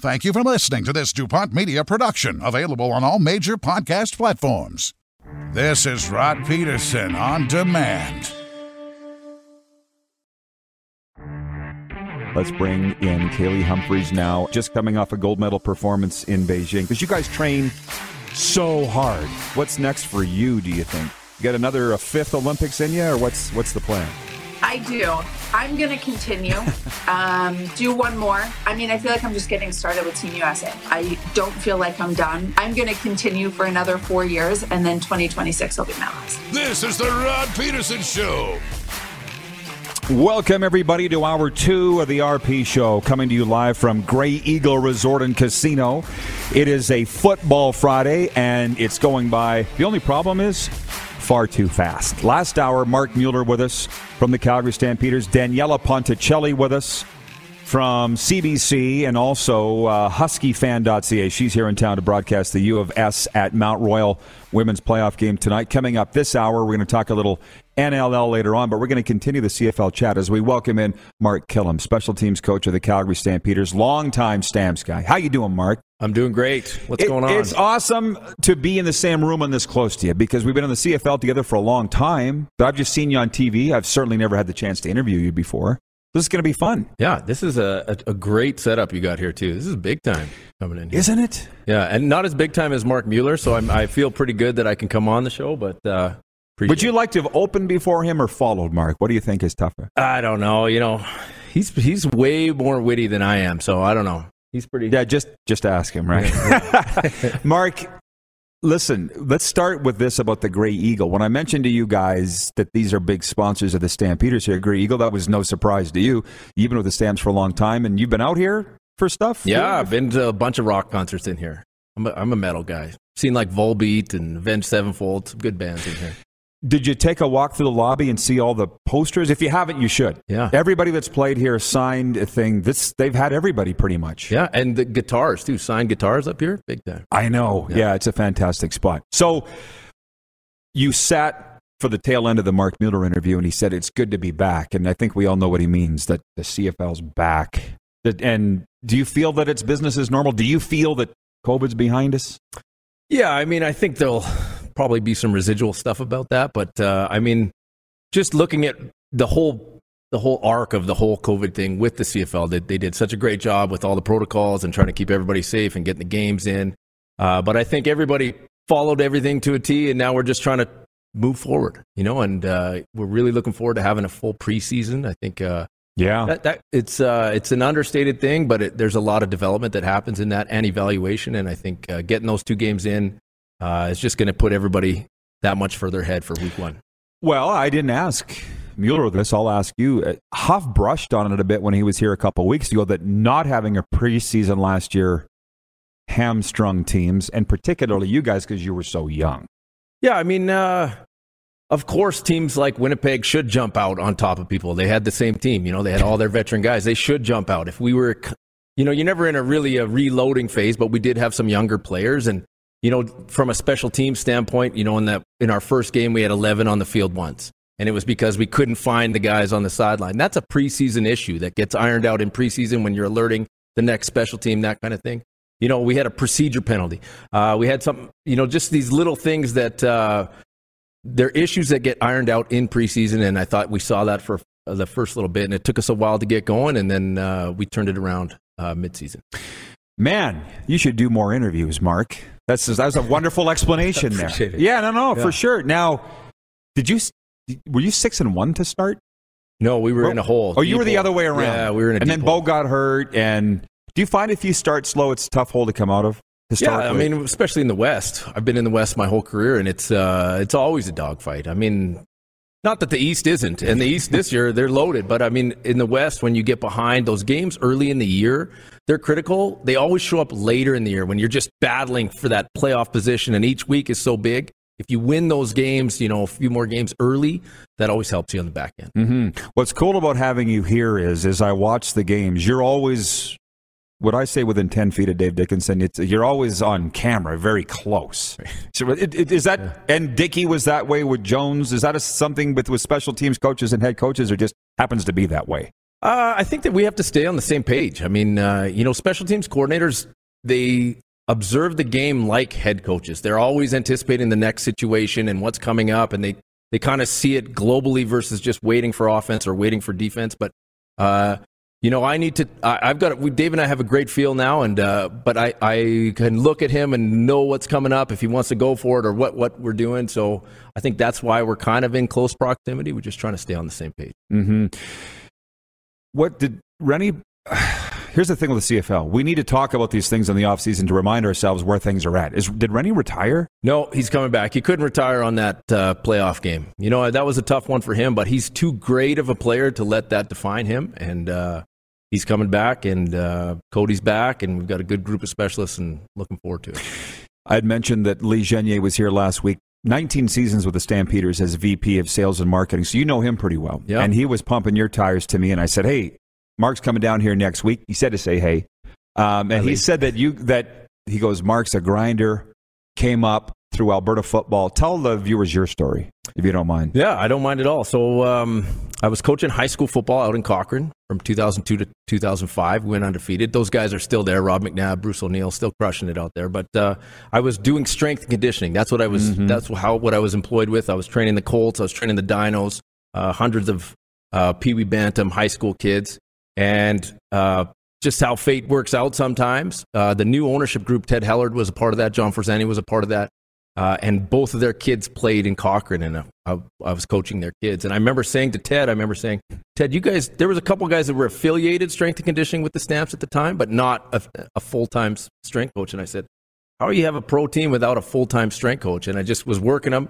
Thank you for listening to this DuPont Media production, available on all major podcast platforms. This is Rod Pedersen on demand. Let's bring in Kaillie Humphries now, just coming off a gold medal performance in Beijing. Because you guys train so hard. What's next for you, do you think? You got another fifth Olympics in you, or what's what's the plan? I do. I'm going to continue. um, do one more. I mean, I feel like I'm just getting started with Team USA. I don't feel like I'm done. I'm going to continue for another four years, and then 2026 will be my last. This is the Rod Pedersen Show. Welcome, everybody, to hour two of the RP Show, coming to you live from Grey Eagle Resort and Casino. It is a football Friday, and it's going by. The only problem is far too fast. Last hour, Marc Mueller with us from the Calgary Stampeders, Daniela Ponticelli with us from CBC and also uh, HuskyFan.ca. She's here in town to broadcast the U of S at Mount Royal women's playoff game tonight. Coming up this hour, we're going to talk a little NLL later on, but we're going to continue the CFL chat as we welcome in Mark Killam, special teams coach of the Calgary Stampeders, longtime Stamps guy. How you doing, Mark? I'm doing great. What's It- going on? It's awesome to be in the same room and this close to you because we've been in the CFL together for a long time. But I've just seen you on TV. I've certainly never had the chance to interview you before. This is going to be fun, yeah, this is a, a, a great setup you got here too. This is big time coming in. Here. isn't it? Yeah, and not as big time as Marc Mueller, so I'm, I feel pretty good that I can come on the show. But uh, appreciate Would you like to have opened before him or followed Mark? What do you think is tougher? I don't know. You know, he's he's way more witty than I am, so I don't know. He's pretty. Yeah, just just ask him, right? Mark, listen, let's start with this about the Grey Eagle. When I mentioned to you guys that these are big sponsors of the Stampeders here, Grey Eagle, that was no surprise to you. You've been with the Stamps for a long time, and you've been out here for stuff. Yeah, I've been to a bunch of rock concerts in here. I'm a, I'm a metal guy. Seen like Volbeat and Avenged Sevenfold, some good bands in here. Did you take a walk through the lobby and see all the posters? If you haven't, you should. Yeah. Everybody that's played here signed a thing. This they've had everybody pretty much. Yeah, and the guitars too. Signed guitars up here, big time. I know. Yeah. Yeah. it's a fantastic spot. So you sat for the tail end of the Marc Mueller interview, and he said it's good to be back. And I think we all know what he means that the CFL's back. And do you feel that it's business as normal? Do you feel that COVID's behind us? Yeah, I mean, I think there'll probably be some residual stuff about that, but uh, I mean, just looking at the whole the whole arc of the whole COVID thing with the CFL, they, they did such a great job with all the protocols and trying to keep everybody safe and getting the games in. Uh, but I think everybody followed everything to a T, and now we're just trying to move forward, you know. And uh, we're really looking forward to having a full preseason. I think uh, Yeah. that, that it's uh, it's an understated thing, but it, there's a lot of development that happens in that and evaluation, and I think uh, getting those two games in uh, is just going to put everybody that much further ahead for week one. Well, I didn't ask Mueller this. I'll ask you. Uh, Huff brushed on it a bit when he was here a couple weeks ago that not having a preseason last year hamstrung teams, and particularly you guys because you were so young. Yeah, I mean, uh, of course, teams like Winnipeg should jump out on top of people. They had the same team, you know, they had all their veteran guys. They should jump out. If we were, you know, you're never in a really a reloading phase, but we did have some younger players, and you know, from a special team standpoint, you know, in that in our first game we had 11 on the field once, and it was because we couldn't find the guys on the sideline. That's a preseason issue that gets ironed out in preseason when you're alerting the next special team, that kind of thing. You know, we had a procedure penalty. Uh, we had some, you know, just these little things that uh, they're issues that get ironed out in preseason, and I thought we saw that for uh, the first little bit, and it took us a while to get going, and then uh, we turned it around uh, midseason. Man, you should do more interviews, Mark. That's that was a wonderful explanation there. It. Yeah, no, no, Yeah. for sure. Now, did you were you six and one to start? No, we were in a hole. Oh, you were the hole. other way around. Yeah, we were in a And then hole. Bo got hurt. And do you find if you start slow, it's a tough hole to come out of? Yeah, I mean, especially in the West. I've been in the West my whole career, and it's uh, it's always a dogfight. I mean, Not that the East isn't, and the East this year they're loaded. But I mean, in the West, when you get behind those games early in the year, they're critical. They always show up later in the year when you're just battling for that playoff position, and each week is so big. If you win those games, you know, a few more games early, that always helps you on the back end. Mm-hmm. What's cool about having you here is, as I watch the games, you're always what I say within 10 feet of Dave Dickenson, it's, you're always on camera, very close. So it, it, is that, yeah. and Dickey was that way with Jones? Is that a, something with, with special teams coaches and head coaches, or just happens to be that way? Uh, I think that we have to stay on the same page. I mean, uh, you know, special teams coordinators, they observe the game like head coaches. They're always anticipating the next situation and what's coming up, and they, they kind of see it globally versus just waiting for offense or waiting for defense. But uh, you know, I need to. I, have got. We, Dave and I have a great feel now, and uh, but I, I can look at him and know what's coming up if he wants to go for it or what what we're doing. So I think that's why we're kind of in close proximity. We're just trying to stay on the same page. Mm-hmm. What did Rennie? Here's the thing with the CFL. We need to talk about these things in the offseason to remind ourselves where things are at. Is did Rennie retire? No, he's coming back. He couldn't retire on that uh, playoff game. You know that was a tough one for him, but he's too great of a player to let that define him. And uh, he's coming back, and uh, Cody's back, and we've got a good group of specialists, and looking forward to it. I had mentioned that Lee Genier was here last week. 19 seasons with the Stampeders as VP of Sales and Marketing, so you know him pretty well. Yeah. And he was pumping your tires to me, and I said, "Hey, Mark's coming down here next week." He said to say, "Hey," um, and he said that you that he goes, "Mark's a grinder." Came up through Alberta football. Tell the viewers your story, if you don't mind. Yeah, I don't mind at all. So um, I was coaching high school football out in Cochrane from 2002 to 2005. We went undefeated. Those guys are still there. Rob McNabb, Bruce O'Neill, still crushing it out there. But uh, I was doing strength and conditioning. That's what I was. Mm-hmm. That's how what I was employed with. I was training the Colts. I was training the Dinos. Uh, hundreds of uh, Pee Wee Bantam high school kids, and uh, just how fate works out sometimes. Uh, the new ownership group, Ted Hellard was a part of that. John Forzani was a part of that. Uh, and both of their kids played in Cochrane, and I, I, was coaching their kids. And I remember saying to Ted, I remember saying, Ted, you guys, there was a couple guys that were affiliated strength and conditioning with the Stamps at the time, but not a, a full time strength coach. And I said, How do you have a pro team without a full time strength coach? And I just was working them.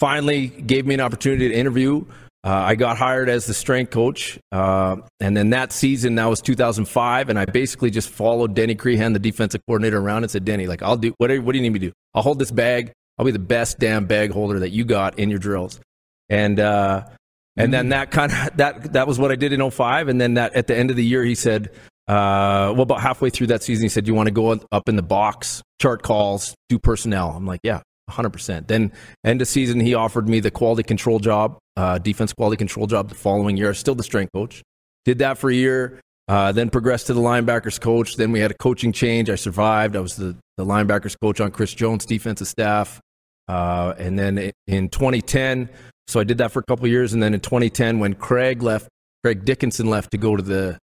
Finally, gave me an opportunity to interview. Uh, I got hired as the strength coach, uh, and then that season, that was 2005, and I basically just followed Denny Creehan, the defensive coordinator, around and said, "Denny, like I'll do whatever. What do you need me to do? I'll hold this bag. I'll be the best damn bag holder that you got in your drills. And uh, and then that kind of that that was what I did in 05. And then that at the end of the year, he said, uh, well, about halfway through that season, he said, "Do you want to go up in the box, chart calls, do personnel?" I'm like, "Yeah, 100%." Then end of season, he offered me the quality control job, uh, defense quality control job the following year. Still the strength coach. Did that for a year. Uh, then progressed to the linebackers coach. Then we had a coaching change. I survived. I was the, the linebackers coach on Chris Jones' defensive staff. Uh, and then in 2010, so I did that for a couple years. And then in 2010, when Craig left, Craig Dickenson left to go to the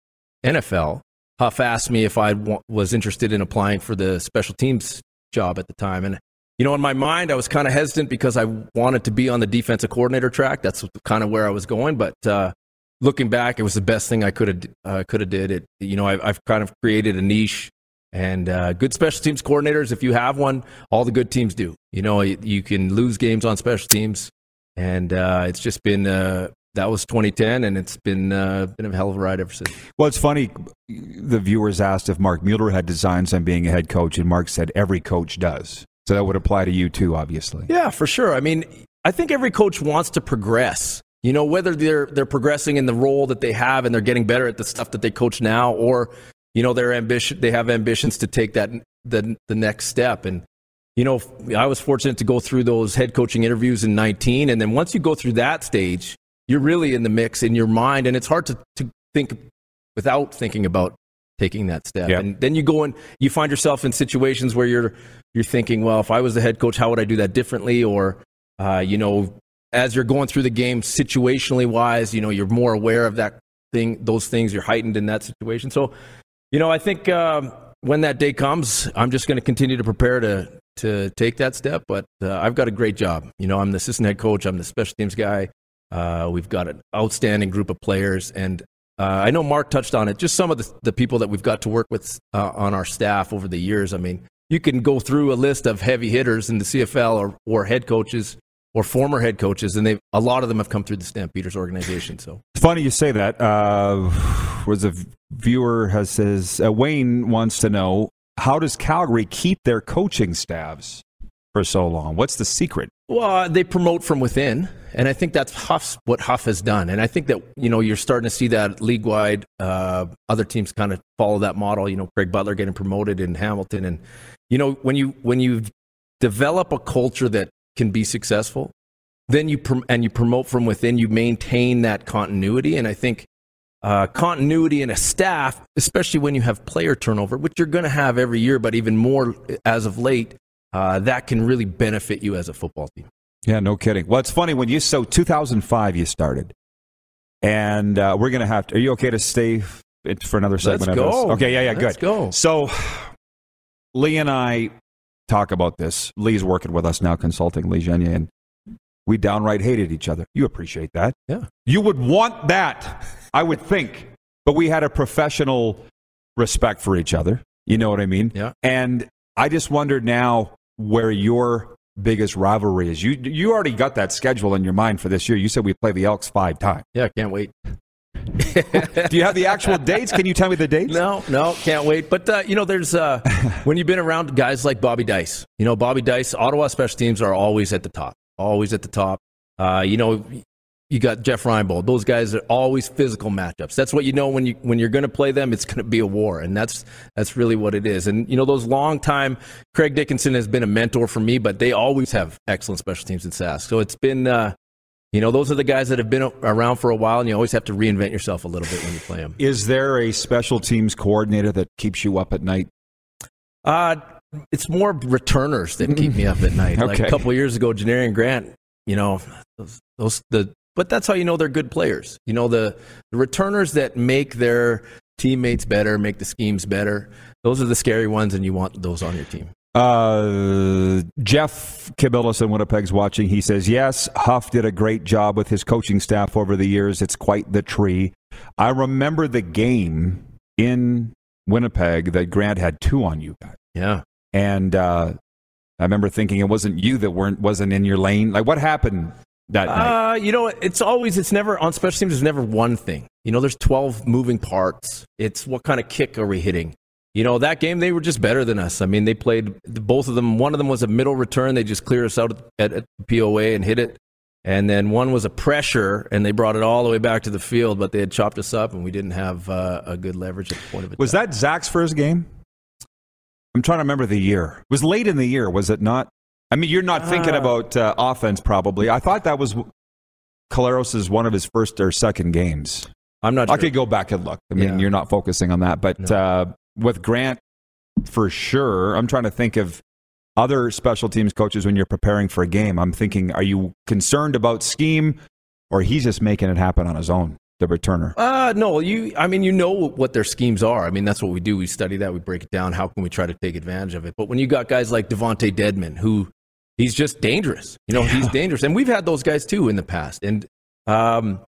NFL, Huff asked me if I was interested in applying for the special teams job at the time. And, you know, in my mind, I was kind of hesitant because I wanted to be on the defensive coordinator track. That's kind of where I was going. But uh, looking back, it was the best thing I could have uh, could have did. It, you know, I, I've kind of created a niche and uh, good special teams coordinators, if you have one, all the good teams do. You know, you, you can lose games on special teams, and uh, it's just been uh, that was 2010, and it's been uh, been a hell of a ride ever since. Well, it's funny. The viewers asked if Marc Mueller had designs on being a head coach, and Mark said every coach does. So that would apply to you too, obviously. Yeah, for sure. I mean, I think every coach wants to progress. You know, whether they're they're progressing in the role that they have and they're getting better at the stuff that they coach now, or you know, their ambition, they have ambitions to take that, the, the next step. And, you know, I was fortunate to go through those head coaching interviews in 19. And then once you go through that stage, you're really in the mix in your mind. And it's hard to, to think without thinking about taking that step. Yep. And then you go and you find yourself in situations where you're, you're thinking, well, if I was the head coach, how would I do that differently? Or, uh, you know, as you're going through the game situationally wise, you know, you're more aware of that thing, those things, you're heightened in that situation. So you know, I think um, when that day comes, I'm just going to continue to prepare to to take that step. But uh, I've got a great job. You know, I'm the assistant head coach. I'm the special teams guy. Uh, we've got an outstanding group of players, and uh, I know Mark touched on it. Just some of the, the people that we've got to work with uh, on our staff over the years. I mean, you can go through a list of heavy hitters in the CFL or, or head coaches or former head coaches, and they a lot of them have come through the Stampeders organization. So it's funny you say that. Uh, was a viewer has says uh, Wayne wants to know how does Calgary keep their coaching staffs for so long? What's the secret? Well, they promote from within, and I think that's Huff's what Huff has done. And I think that you know you're starting to see that league wide. Uh, other teams kind of follow that model. You know, Craig Butler getting promoted in Hamilton, and you know when you when you develop a culture that can be successful, then you prom- and you promote from within, you maintain that continuity. And I think uh, continuity in a staff, especially when you have player turnover, which you're going to have every year, but even more as of late, uh, that can really benefit you as a football team. Yeah, no kidding. Well, it's funny when you so 2005 you started, and uh, we're going to have. To, are you okay to stay for another segment? Let's go. Okay, yeah, yeah, good. Let's go. So, Lee and I talk about this. Lee's working with us now, consulting Lee Genier, and we downright hated each other. You appreciate that. Yeah. You would want that, I would think. But we had a professional respect for each other. You know what I mean? Yeah. And I just wonder now where your biggest rivalry is. You you already got that schedule in your mind for this year. You said we play the Elks five times. Yeah, can't wait. Do you have the actual dates? Can you tell me the dates? No, no, can't wait. But uh, you know, there's uh, when you've been around guys like Bobby Dyce. You know, Bobby Dyce, Ottawa special teams are always at the top, always at the top. Uh, you know, you got Jeff Reinebold. Those guys are always physical matchups. That's what you know when you when you're going to play them. It's going to be a war, and that's that's really what it is. And you know, those long time. Craig Dickenson has been a mentor for me, but they always have excellent special teams in SAS. So it's been. Uh, you know, those are the guys that have been around for a while, and you always have to reinvent yourself a little bit when you play them. Is there a special teams coordinator that keeps you up at night? Uh, it's more returners that keep me up at night. Like Okay. a couple of years ago, Janarion Grant, you know, those, those the but that's how you know they're good players. You know, the, the returners that make their teammates better, make the schemes better. Those are the scary ones, and you want those on your team. Uh, Jeff Kibilis in Winnipeg's watching. He says, Yes, Huff did a great job with his coaching staff over the years. It's quite the tree. I remember the game in Winnipeg that Grant had two on you guys. Yeah. And uh, I remember thinking it wasn't you that weren't wasn't in your lane. Like what happened that night? Uh, you know, it's always, it's never, on special teams, there's never one thing. You know, there's 12 moving parts. It's what kind of kick are we hitting? You know, that game, they were just better than us. I mean, they played, both of them, one of them was a middle return. They just cleared us out at, at POA and hit it. And then one was a pressure, and they brought it all the way back to the field, but they had chopped us up, and we didn't have uh, a good leverage at the point of attack. Was that Zach's first game? I'm trying to remember the year. It was late in the year, was it not? I mean, you're not thinking Uh, about uh, offense, probably. I thought that was Collaros' is one of his first or second games. I'm not I could go back and look. I mean, Yeah. you're not focusing on that, but No. uh, with Grant, for sure. I'm trying to think of other special teams coaches when you're preparing for a game. I'm thinking, are you concerned about scheme, or he's just making it happen on his own? The returner. Uh, no, you. I mean, you know what their schemes are. I mean, that's what we do. We study that. We break it down. How can we try to take advantage of it? But when you got guys like DeVonte Dedmon, who he's just dangerous. You know, he's dangerous, and we've had those guys too in the past. And um,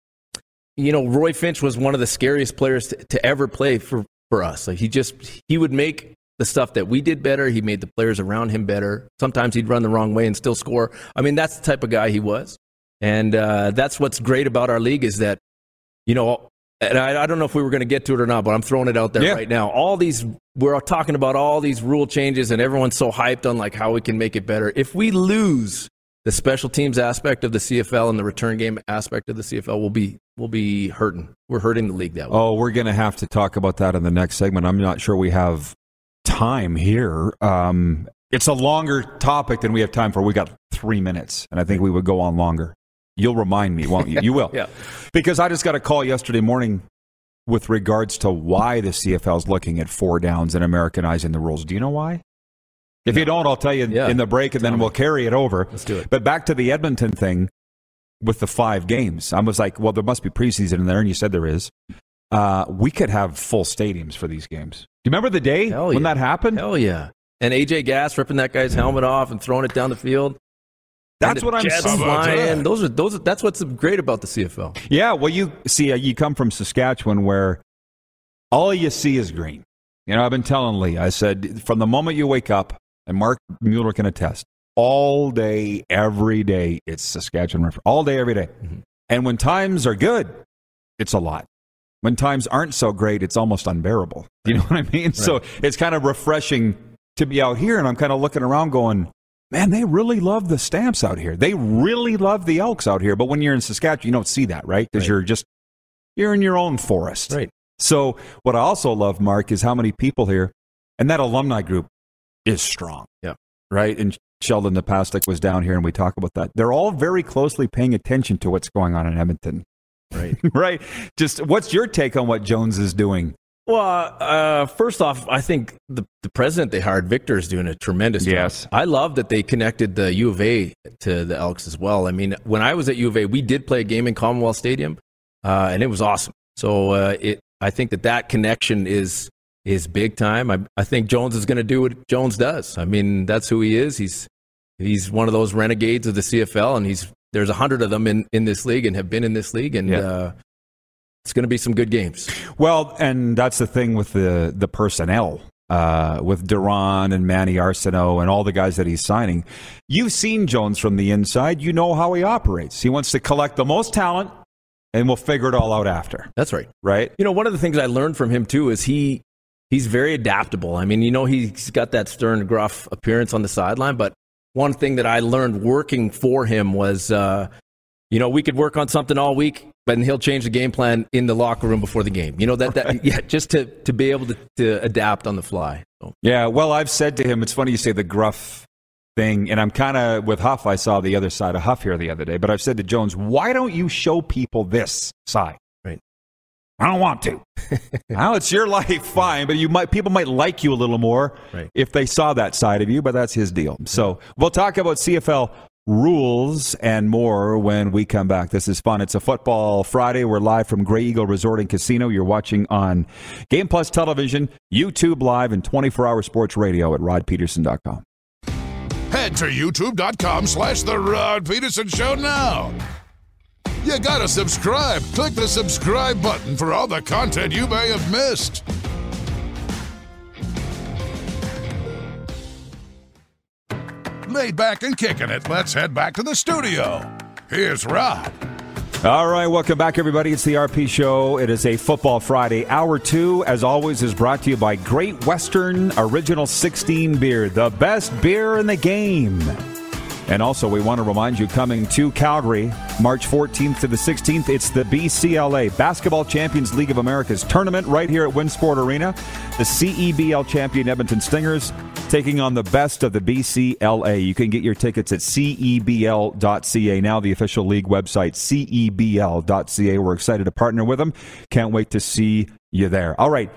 you know, Roy Finch was one of the scariest players to, to ever play for for us. Like he just he would make the stuff that we did better. He made the players around him better. Sometimes he'd run the wrong way and still score. I mean, that's the type of guy he was. And uh, that's what's great about our league is that you know, and I, I don't know if we were going to get to it or not, but I'm throwing it out there Yeah. right now. All these, we're talking about all these rule changes, and everyone's so hyped on like how we can make it better. If we lose the special teams aspect of the CFL and the return game aspect of the CFL, we'll be we'll be hurting. We're hurting the league that way. Oh, we're going to have to talk about that in the next segment. I'm not sure we have time here. Um, it's a longer topic than we have time for. We got three minutes, and I think we would go on longer. You'll remind me, won't you? You will. Yeah. Because I just got a call yesterday morning with regards to why the CFL is looking at four downs and Americanizing the rules. Do you know why? If you don't, I'll tell you Yeah. in the break, and then me. we'll carry it over. Let's do it. But back to the Edmonton thing with the five games. I was like, well, there must be preseason in there, and you said there is. Uh, we could have full stadiums for these games. Do you remember the day Hell when yeah. that happened? Hell yeah! And AJ Gass ripping that guy's helmet off and throwing it down the field. That's And what I'm saying. Those are those. Are, that's what's great about the CFL. Yeah, well, you see, uh, you come from Saskatchewan where all you see is green. You know, I've been telling Lee, I said, from the moment you wake up, and Mark Mueller can attest, all day, every day. It's Saskatchewan River all day, every day. Mm-hmm. And when times are good, it's a lot. When times aren't so great, it's almost unbearable. You know what I mean? So it's kind of refreshing to be out here, and I'm kind of looking around, going, man, they really love the stamps out here. They really love the elks out here. But when you're in Saskatchewan, you don't see that, right? Because Right. you're just you're in your own forest. Right. So what I also love, Mark, is how many people here, and that alumni group is strong. Yeah. Right. And Sheldon Napastuk was down here, and we talk about that. They're all very closely paying attention to what's going on in Edmonton. Right. right. Just what's your take on what Jones is doing? Well, uh, first off, I think the, the president they hired, Victor, is doing a tremendous job. Yes. I love that they connected the U of A to the Elks as well. I mean, when I was at U of A, we did play a game in Commonwealth Stadium, uh, and it was awesome. So uh, it, I think that that connection is is big time. I, I think Jones is going to do what Jones does. I mean, that's who he is. He's he's one of those renegades of the CFL, and he's there's a hundred of them in, in this league and have been in this league, and Yeah. It's going to be some good games. Well, and that's the thing with the the personnel. Uh, with Duran and Manny Arceneaux and all the guys that he's signing, you've seen Jones from the inside. You know how he operates. He wants to collect the most talent, and we'll figure it all out after. That's right. Right? You know, one of the things I learned from him too is he he's very adaptable. I mean, you know, he's got that stern, gruff appearance on the sideline, but one thing that I learned working for him was, uh, you know, we could work on something all week, but he'll change the game plan in the locker room before the game. You know that, that yeah, just to to be able to, to adapt on the fly. So, Yeah. Well, I've said to him, it's funny you say the gruff thing, and I'm kind of with Huff. I saw the other side of Huff here the other day, but I've said to Jones, why don't you show people this side? Right. I don't want to. now it's your life, fine, but you might people might like you a little more Right. if they saw that side of you. But that's his deal. So we'll talk about CFL rules and more when we come back. This is fun. It's a football Friday. We're live from Grey Eagle Resort and Casino. You're watching on Game Plus Television, YouTube Live, and 24-hour sports radio at rodpedersen.com. Head to youtube.com slash The Rod Pedersen Show now. You gotta subscribe. Click the subscribe button for all the content you may have missed. Laid back and kicking it, let's head back to the studio. Here's Rod. All right, welcome back, everybody. It's the RP Show. It is a Football Friday. Hour two, as always, is brought to you by Great Western Original 16 Beer, the best beer in the game. And also, we want to remind you coming to Calgary, March 14th to the 16th, it's the BCLA Basketball Champions League of America's tournament right here at Winsport Arena. The CEBL champion Edmonton Stingers taking on the best of the BCLA. You can get your tickets at cebl.ca, now the official league website, cebl.ca. We're excited to partner with them. Can't wait to see you there. All right.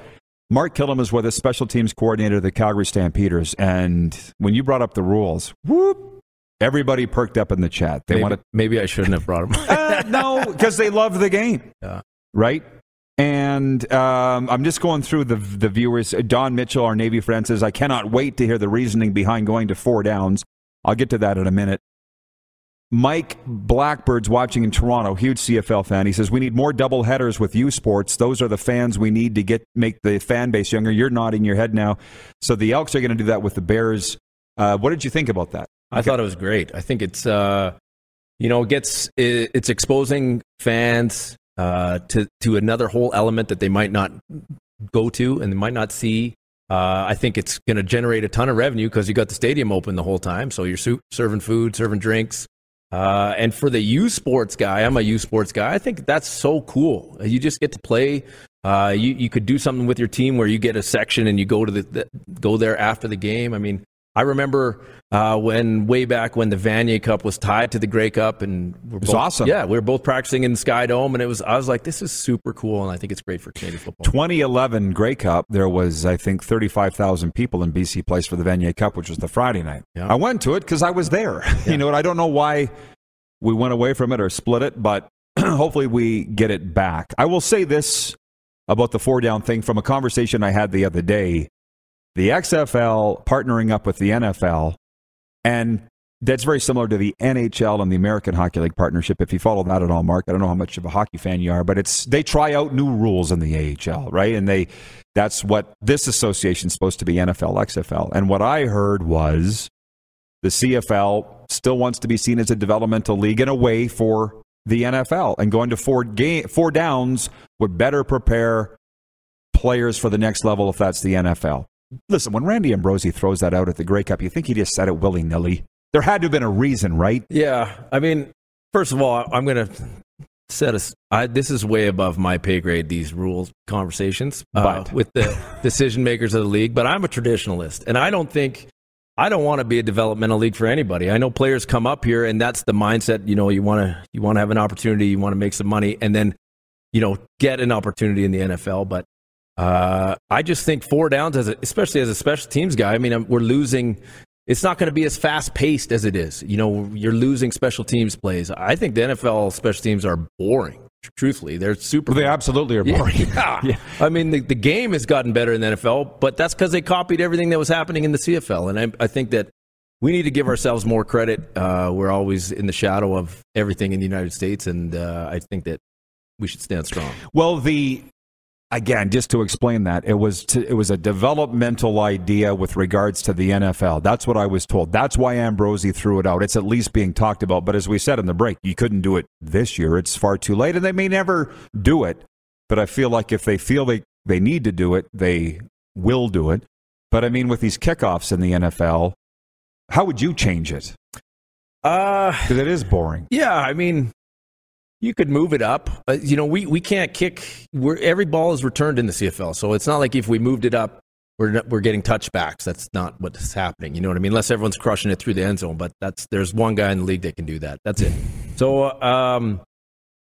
Mark Killam is with us, special teams coordinator of the Calgary Stampeders. And when you brought up the rules, whoop, everybody perked up in the chat. They maybe, want to maybe I shouldn't have brought him. uh, no, because they love the game. Yeah. Right? And um, I'm just going through the the viewers. Don Mitchell, our Navy friend, says, I cannot wait to hear the reasoning behind going to four downs. I'll get to that in a minute. Mike Blackbird's watching in Toronto, huge CFL fan. He says, We need more double headers with U Sports. Those are the fans we need to get make the fan base younger. You're nodding your head now. So the Elks are going to do that with the Bears. Uh, what did you think about that? I thought it was great. I think it's uh, you know, it gets it, it's exposing fans uh, to to another whole element that they might not go to and they might not see. Uh, I think it's going to generate a ton of revenue because you got the stadium open the whole time, so you're su- serving food, serving drinks. Uh, and for the U Sports guy, I'm a U Sports guy. I think that's so cool. You just get to play. Uh, you you could do something with your team where you get a section and you go to the, the go there after the game. I mean, I remember uh, when way back when the Vanier Cup was tied to the Grey Cup, and we're was both, awesome. Yeah, we were both practicing in the Sky Dome, and it was. I was like, this is super cool, and I think it's great for Canadian football. 2011 Grey Cup, there was, I think, 35,000 people in BC Place for the Vanier Cup, which was the Friday night. Yeah. I went to it because I was there. you know, and I don't know why we went away from it or split it, but hopefully we get it back. I will say this about the four down thing from a conversation I had the other day. The XFL partnering up with the NFL, and that's very similar to the NHL and the American Hockey League partnership. If you follow that at all, Mark, I don't know how much of a hockey fan you are, but it's they try out new rules in the AHL, right? And they that's what this association is supposed to be NFL XFL. And what I heard was the CFL still wants to be seen as a developmental league in a way for the NFL, and going to four game four downs would better prepare players for the next level if that's the NFL. Listen, when Randy Ambrosie throws that out at the Grey Cup, you think he just said it willy nilly. There had to have been a reason, right? Yeah, I mean, first of all, I'm going to set us. I, this is way above my pay grade. These rules conversations uh, with the decision makers of the league. But I'm a traditionalist, and I don't think I don't want to be a developmental league for anybody. I know players come up here, and that's the mindset. You know, you want to you want to have an opportunity, you want to make some money, and then you know get an opportunity in the NFL. But uh, I just think four downs, as a, especially as a special teams guy. I mean, we're losing. It's not going to be as fast paced as it is. You know, you're losing special teams plays. I think the NFL special teams are boring truthfully. They're super. They absolutely are boring. Yeah. yeah. I mean, the, the game has gotten better in the NFL, but that's because they copied everything that was happening in the CFL. And I, I think that we need to give ourselves more credit. Uh, we're always in the shadow of everything in the United States, and uh, I think that we should stand strong. Well, the again, just to explain that, it was to, it was a developmental idea with regards to the NFL. That's what I was told. That's why Ambrosie threw it out. It's at least being talked about. But as we said in the break, you couldn't do it this year. It's far too late, and they may never do it. But I feel like if they feel they they need to do it, they will do it. But I mean, with these kickoffs in the NFL, how would you change it? Because uh, it is boring. Yeah, I mean, you could move it up. Uh, you know, we, we can't kick. We're, every ball is returned in the CFL, so it's not like if we moved it up, we're we're getting touchbacks. That's not what's happening. You know what I mean? Unless everyone's crushing it through the end zone, but that's there's one guy in the league that can do that. That's it. So, um,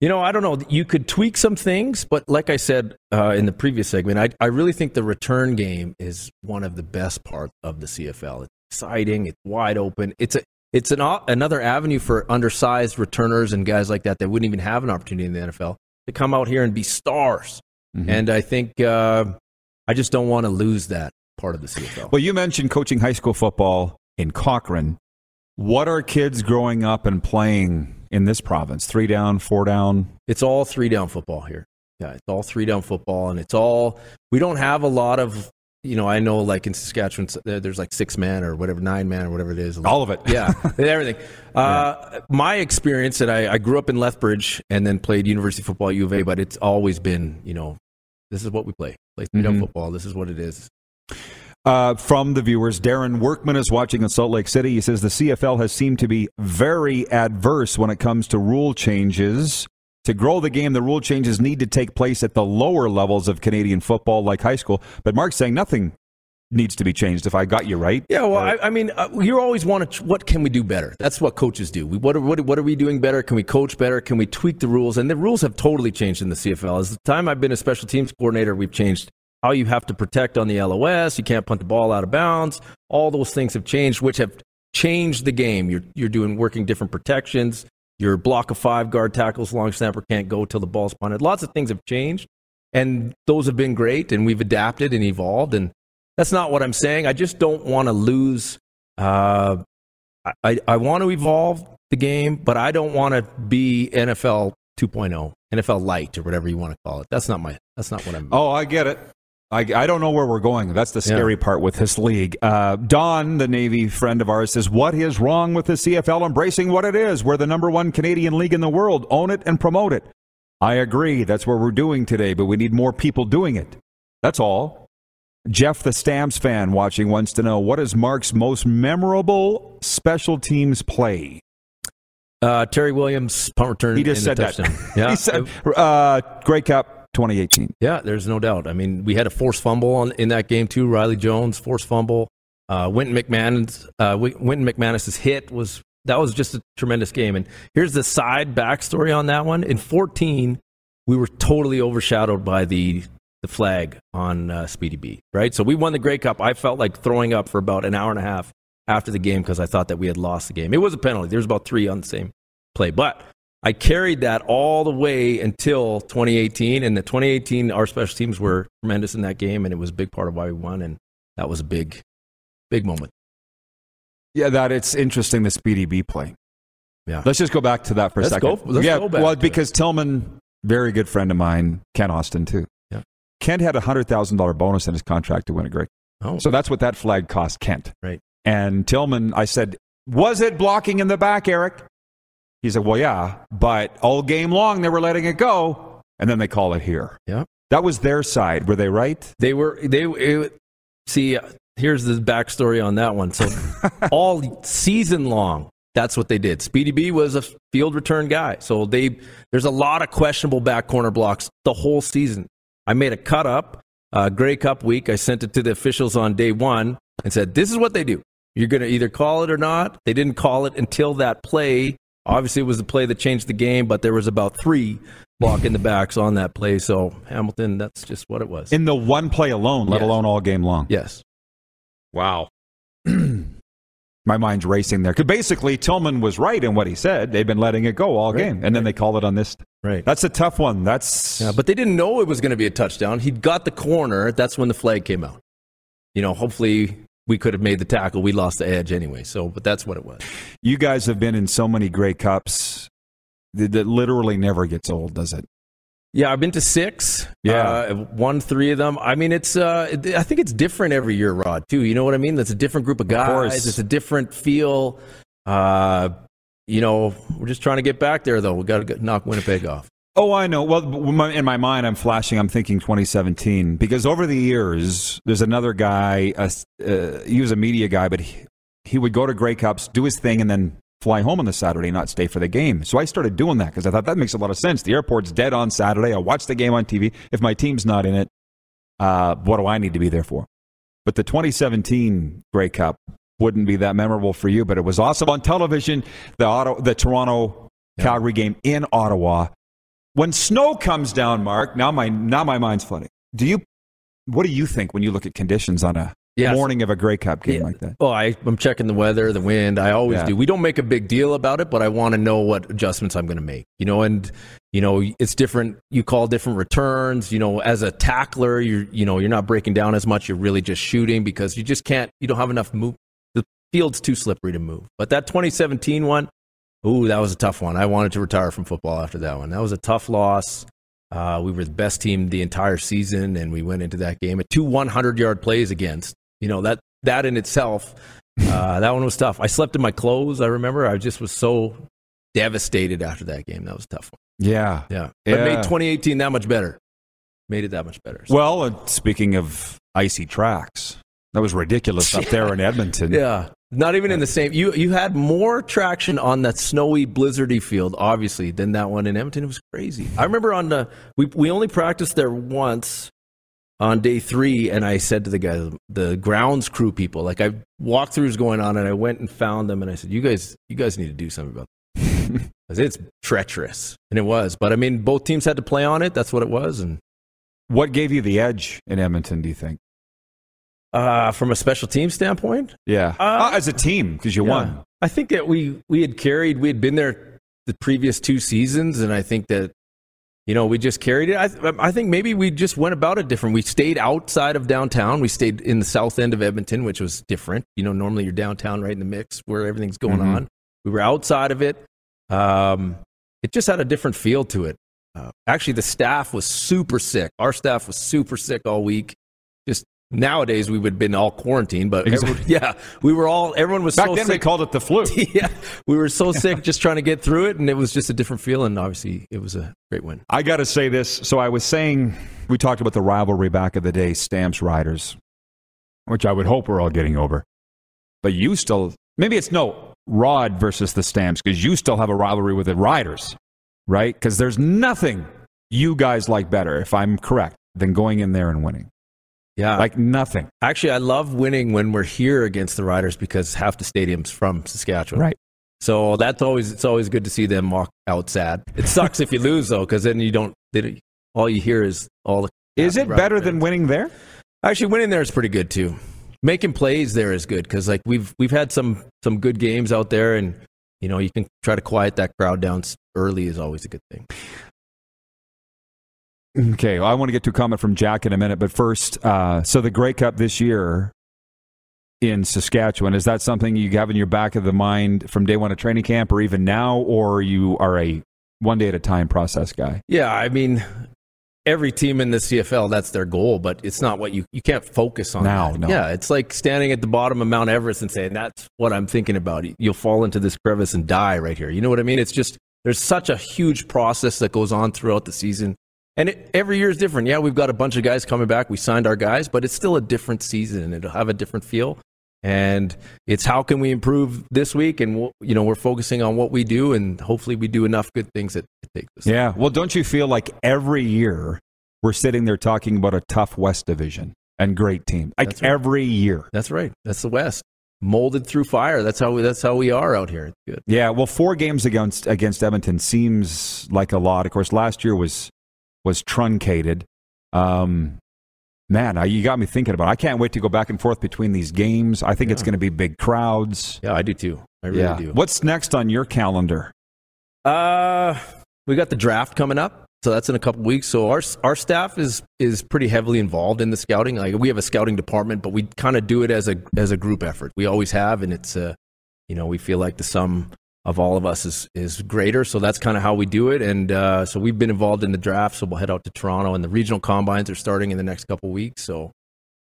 you know, I don't know. You could tweak some things, but like I said uh, in the previous segment, I I really think the return game is one of the best parts of the CFL. It's exciting. It's wide open. It's a it's an, another avenue for undersized returners and guys like that that wouldn't even have an opportunity in the NFL to come out here and be stars. Mm-hmm. And I think uh, I just don't want to lose that part of the CFL. Well, you mentioned coaching high school football in Cochrane. What are kids growing up and playing in this province? Three down, four down? It's all three down football here. Yeah, it's all three down football, and it's all. We don't have a lot of you know, I know like in Saskatchewan, there's like six man or whatever, nine man or whatever it is. All of it. Yeah, everything. Uh, yeah. My experience that I, I, grew up in Lethbridge and then played university football at U of A, but it's always been, you know, this is what we play. Play mm-hmm. football. This is what it is. Uh, from the viewers, Darren Workman is watching in Salt Lake City. He says the CFL has seemed to be very adverse when it comes to rule changes. To grow the game, the rule changes need to take place at the lower levels of Canadian football, like high school. But Mark's saying nothing needs to be changed. If I got you right, yeah. Well, I, I, mean, uh, you always want to. What can we do better? That's what coaches do. We, what, are, what, what are we doing better? Can we coach better? Can we tweak the rules? And the rules have totally changed in the CFL. As the time I've been a special teams coordinator, we've changed how you have to protect on the LOS. You can't punt the ball out of bounds. All those things have changed, which have changed the game. You're you're doing working different protections. Your block of five guard tackles, long snapper can't go till the ball's punted. Lots of things have changed, and those have been great, and we've adapted and evolved. And that's not what I'm saying. I just don't want to lose. Uh, I, I want to evolve the game, but I don't want to be NFL 2.0, NFL light, or whatever you want to call it. That's not my. That's not what I'm. Oh, I get it. I, I don't know where we're going. That's the scary yeah. part with this league. Uh, Don, the Navy friend of ours, says, What is wrong with the CFL embracing what it is? We're the number one Canadian league in the world. Own it and promote it. I agree. That's what we're doing today, but we need more people doing it. That's all. Jeff, the Stamps fan watching, wants to know what is Mark's most memorable special teams play? Uh, Terry Williams punt return. He just said that. Yeah, he said uh, Grey Cup 2018. Yeah, there's no doubt. I mean, we had a forced fumble on, in that game too. Riley Jones forced fumble. Uh, Wynton McManus, uh, Wynton McManus's hit was that was just a tremendous game. And here's the side backstory on that one. In 14, we were totally overshadowed by the the flag on uh, Speedy B. Right, so we won the Grey Cup. I felt like throwing up for about an hour and a half after the game because I thought that we had lost the game. It was a penalty. There was about three on the same play, but I carried that all the way until 2018. And the 2018, our special teams were tremendous in that game, and it was a big part of why we won. And that was a big, big moment. Yeah, that it's interesting the Speedy B play. Yeah. Let's just go back to that for let's a second. Go, let's yeah, go back well, because it. Tillman, very good friend of mine, Kent Austin too. Yeah. Kent had a hundred thousand dollar bonus in his contract to win a great. Oh. So that's what that flag cost Kent. Right. And Tillman, I said, Was it blocking in the back, Eric? He said, Well, yeah, but all game long they were letting it go, and then they call it here. Yeah. That was their side. Were they right? They were, they, it, see, here's the backstory on that one. So, all season long, that's what they did. Speedy B was a field return guy. So, they, there's a lot of questionable back corner blocks the whole season. I made a cut up, uh, Grey Cup week. I sent it to the officials on day one and said, This is what they do. You're going to either call it or not. They didn't call it until that play. Obviously, it was the play that changed the game, but there was about three blocking the backs on that play. So Hamilton, that's just what it was. In the one play alone, let Yes. alone all game long. yes. Wow. My mind's racing there. Because basically, Tillman was right in what he said. They've been letting it go all Right, game, and then they call it on this. Right. That's a tough one. That's Yeah, but they didn't know it was going to be a touchdown. He'd got the corner. That's when the flag came out. You know, hopefully we could have made the tackle. We lost the edge anyway. So, but that's what it was. you guys have been in so many Grey Cups that, literally never gets old, does it? Yeah, I've been to six. Yeah. uh, won three of them. I mean, it's. Uh, I think it's different every year, Rod. Too. You know what I mean? That's a different group of guys. course. It's a different feel. Uh, you know, we're just trying to get back there, though. We got to knock Winnipeg off. Oh, I know. Well, in my mind, I'm flashing. I'm thinking 2017 because over the years, there's another guy. Uh, uh, he was a media guy, but he, he would go to Grey Cups, do his thing, and then fly home on the Saturday, not stay for the game. So I started doing that because I thought that makes a lot of sense. The airport's dead on Saturday. I watch the game on TV. If my team's not in it, uh, what do I need to be there for? But the 2017 Grey Cup wouldn't be that memorable for you, but it was awesome on television. The Otto, the Toronto Calgary game in Ottawa. When snow comes down, Mark, now my now my mind's flooding. Do you what do you think when you look at conditions on a Yes. morning of a Grey Cup game Yeah. like that? Oh, I, I'm checking the weather, the wind. I always Yeah. do. We don't make a big deal about it, but I want to know what adjustments I'm going to make. You know, and you know, it's different. You call different returns. You know, as a tackler, you're you know you're not breaking down as much. You're really just shooting because you just can't. You don't have enough move. The field's too slippery to move. But that 2017 one, ooh, that was a tough one. I wanted to retire from football after that one. That was a tough loss. Uh, we were the best team the entire season, and we went into that game at two 100 yard plays against. You know that that in itself, uh, that one was tough. I slept in my clothes. I remember. I just was so devastated after that game. That was a tough one. Yeah. Yeah, but it Yeah. made 2018 that much better. Made it that much better. So- Well, uh, speaking of icy tracks, that was ridiculous up there in Edmonton. yeah, not even in the same. You you had more traction on that snowy, blizzardy field, obviously, than that one in Edmonton. It was crazy. I remember on the we we only practiced there once on day three, and I said to the guys, the grounds crew people, like I walkthroughs going on, and I went and found them, and I said, you guys, you guys need to do something about. This. it's treacherous, and it was. But I mean, both teams had to play on it. That's what it was, and What gave you the edge in Edmonton, do you think? Uh, from a special team standpoint, Yeah. Uh, Uh, as a team, because you Yeah. won. I think that we we had carried we had been there the previous two seasons, and I think that you know we just carried it. I, I think maybe we just went about it different. We stayed outside of downtown. We stayed in the south end of Edmonton, which was different. You know, normally you're downtown, right in the mix where everything's going Mhm. on. We were outside of it. Um, it just had a different feel to it. Uh, actually, the staff was super sick. Our staff was super sick all week. Just nowadays, we would have been all quarantined, but Exactly. everyone- yeah, we were all. Everyone was Back so then, they called it the flu. yeah, we were so sick just trying to get through it, and it was just a different feeling. Obviously, it was a great win. I got to say this. So I was saying, we talked about the rivalry back of the day, Stamps Riders, which I would hope we're all getting over. But you still, maybe it's no Rod versus the Stamps because you still have a rivalry with the Riders, right? Because there's nothing you guys like better, if I'm correct, than going in there and winning. Yeah, Like nothing. actually, I love winning when we're here against the Riders because half the stadium's from Saskatchewan. Right. So that's always it's always good to see them walk out sad. It sucks if you lose though, because then you don't. They, all you hear is all the. Is it better than winning there? Actually, winning there is pretty good too. Making plays there is good because like we've we've had some some good games out there, and you know you can try to quiet that crowd down early is always a good thing. Okay, well, I want to get to a comment from Jack in a minute, but first, uh, so the Grey Cup this year in Saskatchewan is that something you have in your back of the mind from day one of training camp, or even now, or you are a one day at a time process guy? Yeah, I mean, every team in the CFL, that's their goal, but it's not what you you can't focus on now. No. Yeah, it's like standing at the bottom of Mount Everest and saying that's what I'm thinking about. You'll fall into this crevice and die right here. You know what I mean? It's just there's such a huge process that goes on throughout the season. And it, every year is different. Yeah, we've got a bunch of guys coming back. We signed our guys, but it's still a different season it'll have a different feel. And it's how can we improve this week? And we'll, you know, we're focusing on what we do, and hopefully we do enough good things that it takes us. Yeah. Well, don't you feel like every year we're sitting there talking about a tough West Division and great team, like right. every year. That's right. That's the West, molded through fire. That's how we. That's how we are out here. It's good. Yeah. Well, four games against against Edmonton seems like a lot. Of course, last year was was truncated. Um, man, I- you got me thinking about. It. I can't wait to go back and forth between these games. I think it's going to be big crowds. Yeah, I do too. I really yeah. do. What's next on your calendar? Uh, we got the draft coming up, so that's in a couple weeks. So our our staff is is pretty heavily involved in the scouting. Like we have a scouting department, but we kind of do it as a as a group effort. We always have, and it's uh, you know, we feel like the sum of all of us is is greater. So that's kind of how we do it. And uh, so we've been involved in the draft. So we'll head out to Toronto, and the regional combines are starting in the next couple weeks. So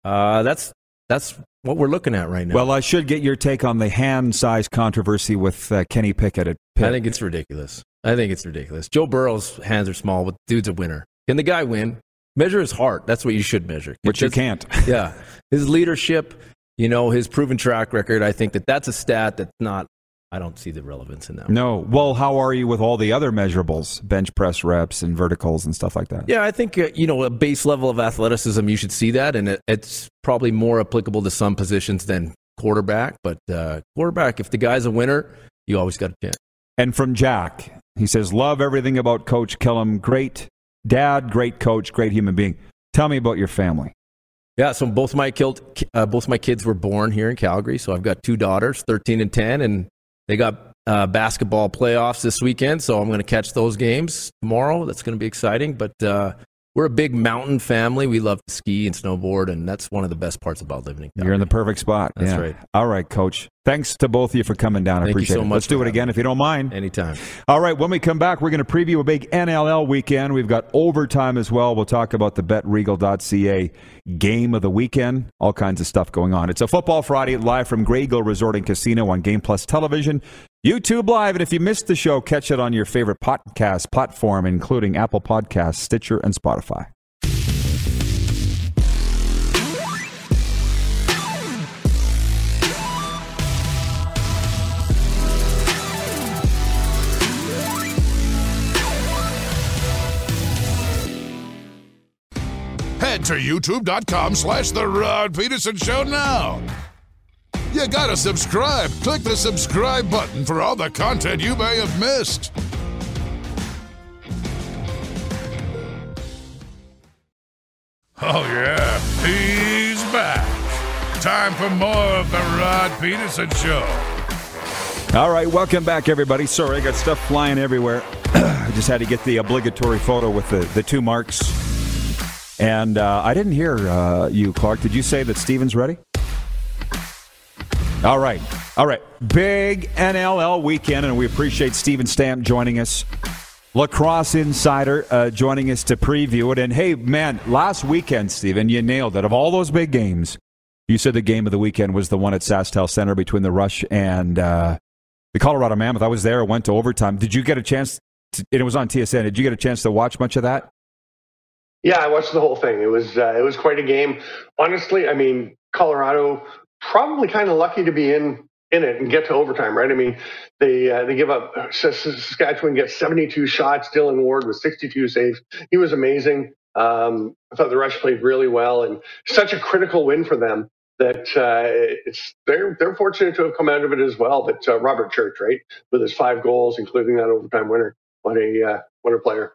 uh, that's that's what we're looking at right now. Well, I should get your take on the hand size controversy with uh, Kenny Pickett at Pitt. I think it's ridiculous. I think it's ridiculous. Joe Burrow's hands are small, but dude's a winner. Can the guy win? Measure his heart. That's what you should measure. which you can't. Yeah, his leadership, you know, his proven track record. I think that that's a stat that's not. I don't see the relevance in that. No. Well, how are you with all the other measurables, bench press reps and verticals and stuff like that? Yeah, I think uh, you know a base level of athleticism. You should see that, and it, it's probably more applicable to some positions than quarterback. But uh, quarterback, if the guy's a winner, you always got a chance. And from Jack, he says, "Love everything about Coach Killam. Great dad, great coach, great human being. Tell me about your family." Yeah, so both my killed, uh, both my kids were born here in Calgary. So I've got two daughters, thirteen and ten, and they got uh, basketball playoffs this weekend. So I'm going to catch those games tomorrow. That's going to be exciting. But uh, we're a big mountain family. We love to ski and snowboard, and that's one of the best parts about living in Calgary. You're in the perfect spot. That's Yeah. right. All right, Coach. Thanks to both of you for coming down. I Thank you appreciate so it. much Let's do it again if you don't mind. Anytime. All right, when we come back, we're going to preview a big NLL weekend. We've got overtime as well. We'll talk about the betregal.ca game of the weekend, all kinds of stuff going on. It's a Football Friday live from Grey Eagle Resort and Casino on Game Plus Television, YouTube Live. And if you missed the show, catch it on your favorite podcast platform, including Apple Podcasts, Stitcher, and Spotify. Head to youtube.com slash The Rod Pedersen Show now. You gotta subscribe. Click the subscribe button for all the content you may have missed. Oh, yeah, he's back. Time for more of The Rod Pedersen Show. All right, welcome back, everybody. Sorry, I got stuff flying everywhere. I just had to get the obligatory photo with the, the two marks. And uh, I didn't hear uh, you, Clark. Did you say that Stephen's ready? All right. All right. Big NLL weekend, and we appreciate Stephen Stamp joining us. Lacrosse Insider uh, joining us to preview it. And hey, man, last weekend, Stephen, you nailed it. Of all those big games, you said the game of the weekend was the one at SaskTel Center between the Rush and uh, the Colorado Mammoth. I was there, went to overtime. Did you get a chance? To, and it was on TSN. Did you get a chance to watch much of that? Yeah, I watched the whole thing. It was uh, it was quite a game. Honestly, I mean, Colorado probably kind of lucky to be in in it and get to overtime, right? I mean, they uh, they give up. Saskatchewan gets 72 shots. Dillon Ward with 62 saves. He was amazing. Um, I thought the Rush played really well and such a critical win for them that uh, it's they're they're fortunate to have come out of it as well. But uh, Robert Church, right, with his five goals, including that overtime winner, what a uh, what a player.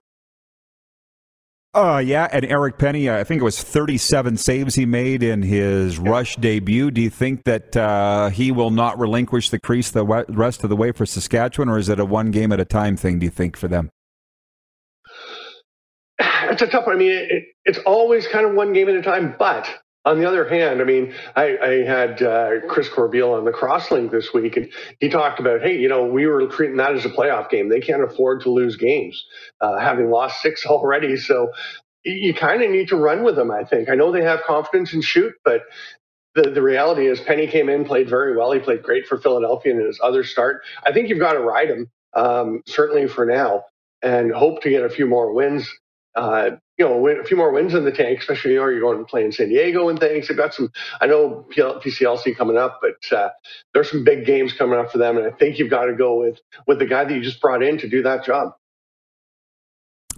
Oh, yeah. And Eric Penny, I think it was 37 saves he made in his rush debut. Do you think that uh, he will not relinquish the crease the rest of the way for Saskatchewan, or is it a one game at a time thing, do you think, for them? It's a tough one. I mean, it, it's always kind of one game at a time, but on the other hand, I mean, I, I had uh, Chris Corbeil on the Crosslink this week, and he talked about, hey, you know, we were treating that as a playoff game. They can't afford to lose games, uh, having lost six already. So you kind of need to run with them. I think. I know they have confidence and shoot, but the, the reality is Penny came in, played very well. He played great for Philadelphia in his other start. I think you've got to ride him, um, certainly for now, and hope to get a few more wins. Uh, you know, a few more wins in the tank, especially you know, you're going to play in San Diego and things. They've got some, I know PCLC coming up, but uh, there's some big games coming up for them. And I think you've got to go with, with the guy that you just brought in to do that job.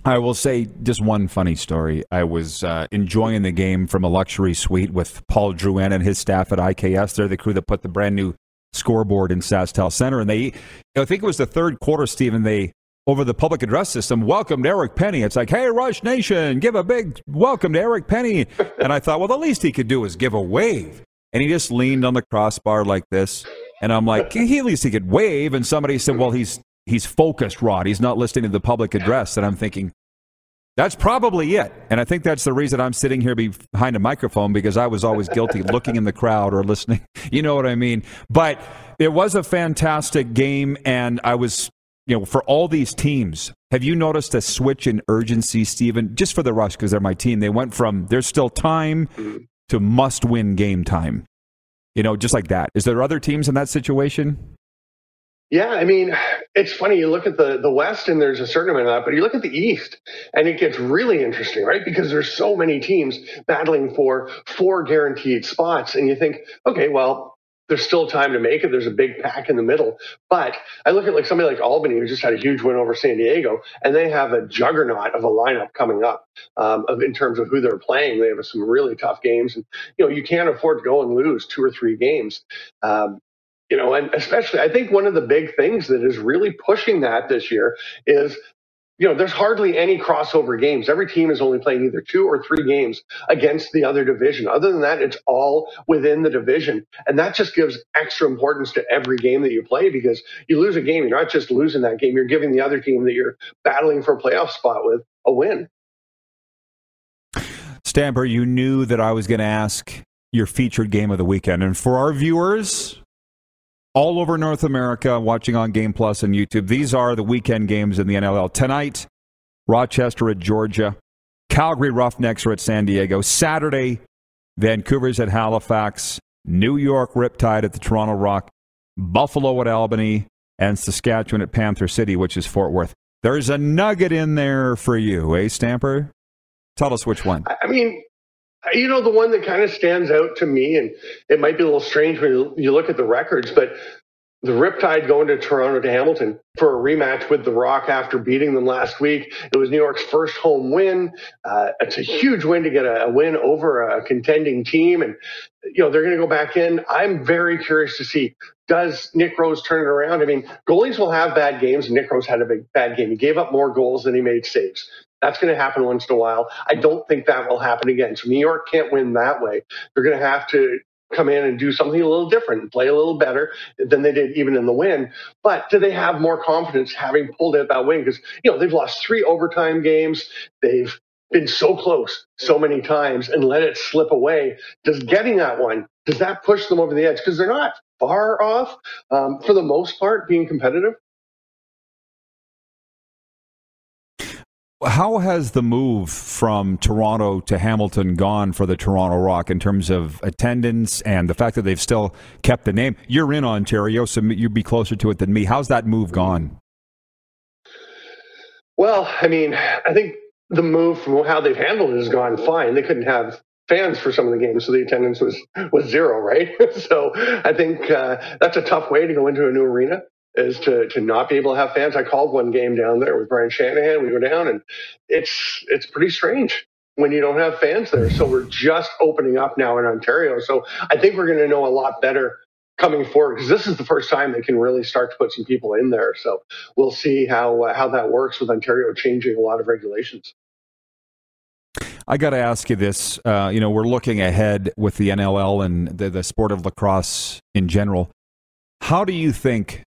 I will say just one funny story. I was uh, enjoying the game from a luxury suite with Paul Drouin and his staff at IKS. They're the crew that put the brand new scoreboard in SaskTel Center. And they, I think it was the third quarter, Stephen, they, over the public address system, welcomed Eric Penny. It's like, hey, Rush Nation, give a big welcome to Eric Penny. and I thought, well, the least he could do is give a wave. And he just leaned on the crossbar like this. And I'm like, he, at least he could wave. And somebody said, well, he's he's focused, Rod. He's not listening to the public address. And I'm thinking, that's probably it. And I think that's the reason I'm sitting here behind a microphone because I was always guilty looking in the crowd or listening. You know what I mean? But it was a fantastic game. And I was, you know, for all these teams, have you noticed a switch in urgency, Stephen? Just for the Rush, because they're my team. They went from there's still time to must win game time. You know, just like that. Is there other teams in that situation? Yeah, I mean, it's funny. You look at the the West, and there's a certain amount of that, but you look at the East, and it gets really interesting, right? Because there's so many teams battling for four guaranteed spots, and you think, okay, well, there's still time to make it. There's a big pack in the middle, but I look at like somebody like Albany, who just had a huge win over San Diego, and they have a juggernaut of a lineup coming up um, of, in terms of who they're playing. They have some really tough games, and you know you can't afford to go and lose two or three games. Um, you know, and especially I think one of the big things that is really pushing that this year is you know, there's hardly any crossover games. Every team is only playing either two or three games against the other division. Other than that, it's all within the division. And that just gives extra importance to every game that you play because you lose a game, you're not just losing that game, you're giving the other team that you're battling for a playoff spot with a win. Stamper, you knew that I was going to ask your featured game of the weekend. And for our viewers, all over North America watching on Game Plus and YouTube. These are the weekend games in the NLL. Tonight, Rochester at Georgia. Calgary Roughnecks are at San Diego. Saturday, Vancouver's at Halifax. New York Riptide at the Toronto Rock. Buffalo at Albany. And Saskatchewan at Panther City, which is Fort Worth. There's a nugget in there for you, eh, Stamper? Tell us which one. I mean, you know, the one that kind of stands out to me, and it might be a little strange when you look at the records, but the Riptide going to Toronto to Hamilton for a rematch with the Rock after beating them last week. It was New York's first home win. Uh, it's a huge win to get a, a, win over a contending team, and you know they're going to go back in. I'm very curious to see does Nick Rose turn it around. I mean, goalies will have bad games. Nick Rose had a big bad game. He gave up more goals than he made saves. That's going to happen once in a while. I don't think that will happen again. So New York can't win that way. They're going to have to come in and do something a little different and play a little better than they did even in the win. But do they have more confidence having pulled out that win? Because, you know, they've lost three overtime games. They've been so close so many times and let it slip away. Does getting that one, does that push them over the edge? Because they're not far off um, for the most part being competitive. How has the move from Toronto to Hamilton gone for the Toronto Rock in terms of attendance and the fact that they've still kept the name? You're in Ontario, so you'd be closer to it than me. How's that move gone? Well, I mean, I think the move from how they've handled it has gone fine. They couldn't have fans for some of the games, so the attendance was was zero, right? so I think uh, that's a tough way to go into a new arena is to to not be able to have fans. I called one game down there with Brian Shanahan. We go down, and it's it's pretty strange when you don't have fans there. So we're just opening up now in Ontario. So I think we're going to know a lot better coming forward because this is the first time they can really start to put some people in there. So we'll see how uh, how that works with Ontario changing a lot of regulations. I got to ask you this. Uh, you know, we're looking ahead with the NLL and the, the sport of lacrosse in general. How do you think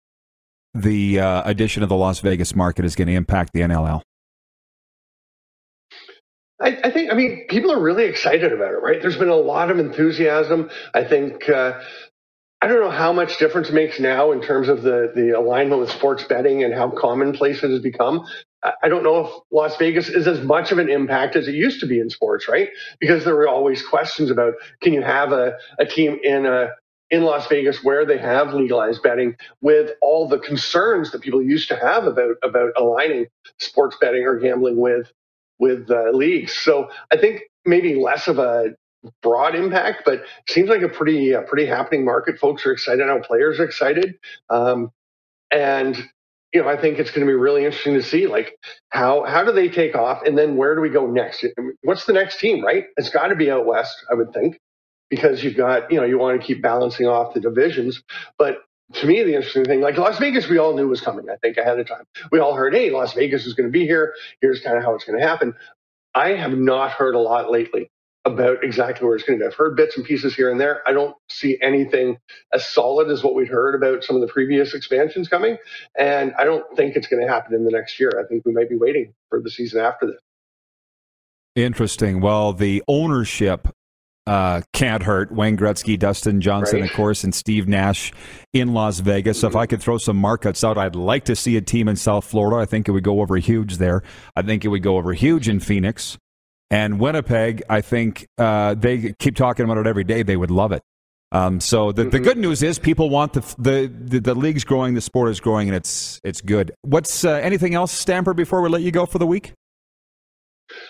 the uh, addition of the Las Vegas market is going to impact the NLL? I, I, think, I mean, people are really excited about it, right? There's been a lot of enthusiasm. I think, uh, I don't know how much difference it makes now in terms of the, the alignment with sports betting and how commonplace it has become. I don't know if Las Vegas is as much of an impact as it used to be in sports, right? Because there were always questions about can you have a, a team in a in Las Vegas where they have legalized betting with all the concerns that people used to have about about aligning sports betting or gambling with with uh, leagues. So I think maybe less of a broad impact, but seems like a pretty uh, pretty happening market. Folks are excited now. Players are excited, um, and you know I think it's going to be really interesting to see like how how do they take off, and then where do we go next? What's the next team? Right? It's got to be out west, I would think, because you've got you know you want to keep balancing off the divisions, but. To me, the interesting thing, like Las Vegas, we all knew was coming. I think ahead of time, we all heard, "Hey, Las Vegas is going to be here. Here's kind of how it's going to happen." I have not heard a lot lately about exactly where it's going to be. I've heard bits and pieces here and there. I don't see anything as solid as what we'd heard about some of the previous expansions coming. And I don't think it's going to happen in the next year. I think we might be waiting for the season after this. Interesting. Well, the ownership uh, can't hurt. Wayne Gretzky, Dustin Johnson, right. of course, and Steve Nash in Las Vegas. So if I could throw some markets out, I'd like to see a team in South Florida. I think it would go over huge there. I think it would go over huge in Phoenix. And Winnipeg, I think uh, they keep talking about it every day. They would love it. Um, so the, mm-hmm. the good news is people want the, the, the the league's growing, the sport is growing, and it's it's good. What's uh, anything else, Stamper? Before we let you go for the week.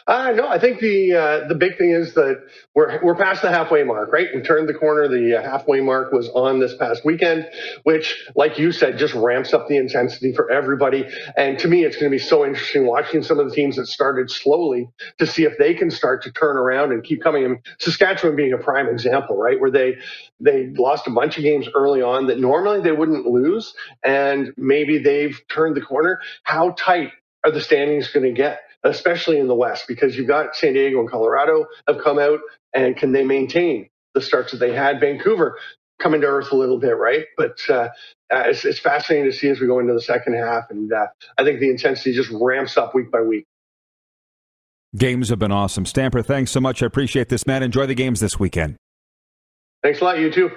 Uh, no, I think the uh, the big thing is that we're we're past the halfway mark, right? We turned the corner. The uh, halfway mark was on this past weekend, which, like you said, just ramps up the intensity for everybody. And to me, it's going to be so interesting watching some of the teams that started slowly to see if they can start to turn around and keep coming. And Saskatchewan being a prime example, right, where they they lost a bunch of games early on that normally they wouldn't lose, and maybe they've turned the corner. How tight are the standings going to get? Especially in the West, because you've got San Diego and Colorado have come out, and can they maintain the starts that they had? Vancouver coming to earth a little bit, right? But uh, uh, it's, it's, fascinating to see as we go into the second half, and uh, I think the intensity just ramps up week by week. Games have been awesome. Stamper, thanks so much. I appreciate this, man. Enjoy the games this weekend. Thanks a lot. You too.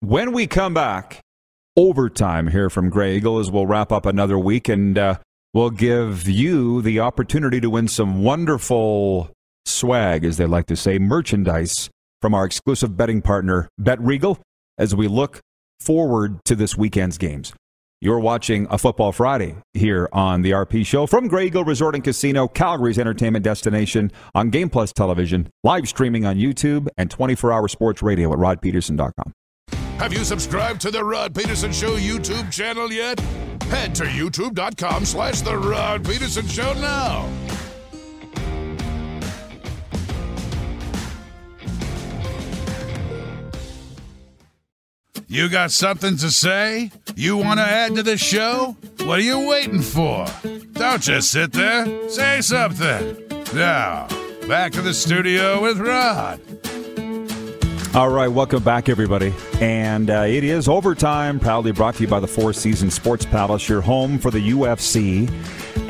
When we come back, overtime here from Grey Eagle as we'll wrap up another week. And uh, will give you the opportunity to win some wonderful swag, as they like to say, merchandise from our exclusive betting partner, Bet Regal, as we look forward to this weekend's games. You're watching a Football Friday here on the RP Show from Grey Eagle Resort and Casino, Calgary's entertainment destination on Game Plus Television, live streaming on YouTube, and 24 hour sports radio at rodpedersen.com. Have you subscribed to the Rod Pedersen Show YouTube channel yet? Head to youtube.com slash The Rod Peterson Show now. You got something to say? You want to add to the show? What are you waiting for? Don't just sit there. Say something. Now, back to the studio with Rod. All right, welcome back, everybody. And uh, it is overtime, proudly brought to you by the Four Seasons Sports Palace, your home for the UFC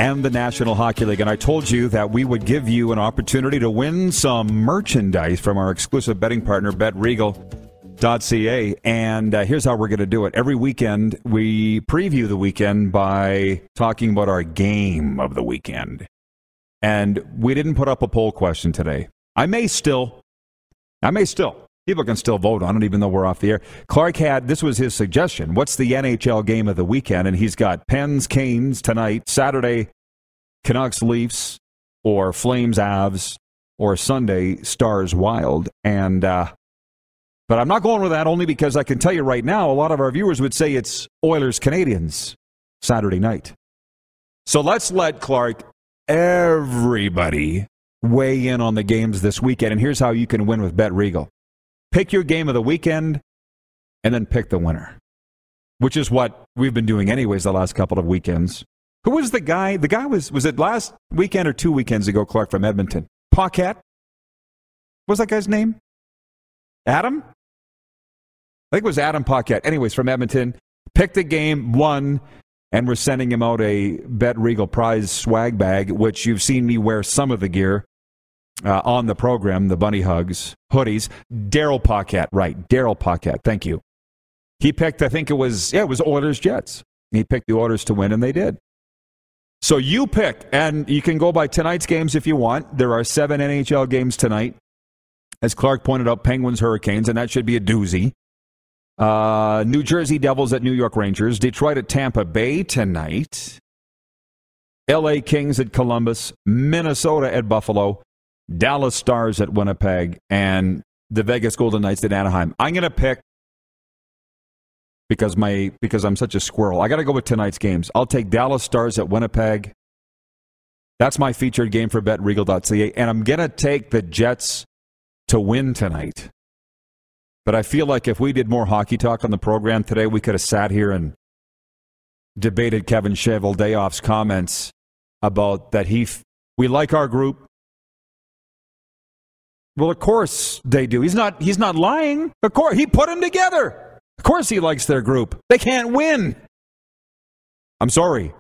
and the National Hockey League. And I told you that we would give you an opportunity to win some merchandise from our exclusive betting partner, BetRegal.ca. And uh, here's how we're going to do it. Every weekend, we preview the weekend by talking about our game of the weekend. And we didn't put up a poll question today. I may still. I may still. People can still vote on it, even though we're off the air. Clark had this was his suggestion. What's the NHL game of the weekend? And he's got Pens, Canes tonight, Saturday, Canucks, Leafs, or Flames, Avs, or Sunday, Stars, Wild. And uh, but I'm not going with that only because I can tell you right now, a lot of our viewers would say it's Oilers, Canadiens Saturday night. So let's let Clark, everybody, weigh in on the games this weekend. And here's how you can win with Bet Regal. Pick your game of the weekend and then pick the winner, which is what we've been doing anyways the last couple of weekends. Who was the guy? The guy was, was it last weekend or two weekends ago, Clark from Edmonton? Paquette? What was that guy's name? Adam? I think it was Adam Paquette. Anyways, from Edmonton. Picked the game, won, and we're sending him out a Bet Regal prize swag bag, which you've seen me wear some of the gear uh, on the program, the Bunny Hugs hoodies. Daryl Paquette, right? Daryl Paquette. Thank you. He picked, I think it was, yeah, it was Oilers Jets. He picked the Oilers to win, and they did. So you pick, and you can go by tonight's games if you want. There are seven NHL games tonight. As Clark pointed out, Penguins, Hurricanes, and that should be a doozy. Uh, New Jersey Devils at New York Rangers. Detroit at Tampa Bay tonight. LA Kings at Columbus. Minnesota at Buffalo. Dallas Stars at Winnipeg. And the Vegas Golden Knights at Anaheim. I'm going to pick because my because I'm such a squirrel. I got to go with tonight's games. I'll take Dallas Stars at Winnipeg. That's my featured game for BetRegal.ca, and I'm gonna take the Jets to win tonight. But I feel like if we did more hockey talk on the program today, we could have sat here and debated Kevin Cheveldayoff's comments about that he we like our group. Well, of course they do. He's not he's not lying. Of course he put them together. Of course he likes their group. They can't win. I'm sorry.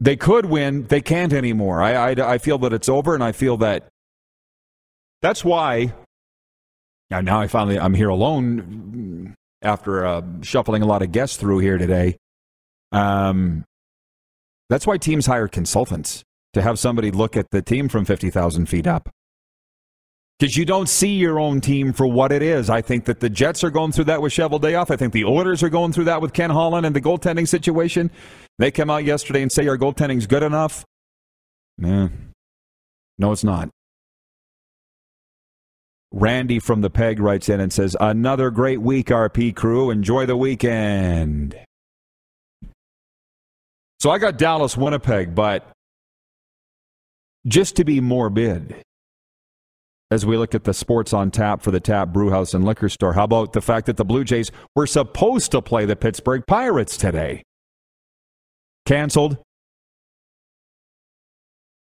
They could win. They can't anymore. I, I, I feel that it's over, and I feel that that's why. Now, now I finally I'm here alone after uh, shuffling a lot of guests through here today. Um, that's why teams hire consultants to have somebody look at the team from fifty thousand feet up because you don't see your own team for what it is. I think that the Jets are going through that with Cheveldayoff. I think the Oilers are going through that with Ken Holland and the goaltending situation. They come out yesterday and say our goaltending's good enough. Nah. No, it's not. Randy from the Peg writes in and says, Another great week, RP crew. Enjoy the weekend. So I got Dallas, Winnipeg, but just to be morbid, as we look at the sports on tap for the Tap Brewhouse and Liquor Store. How about the fact that the Blue Jays were supposed to play the Pittsburgh Pirates today? Canceled.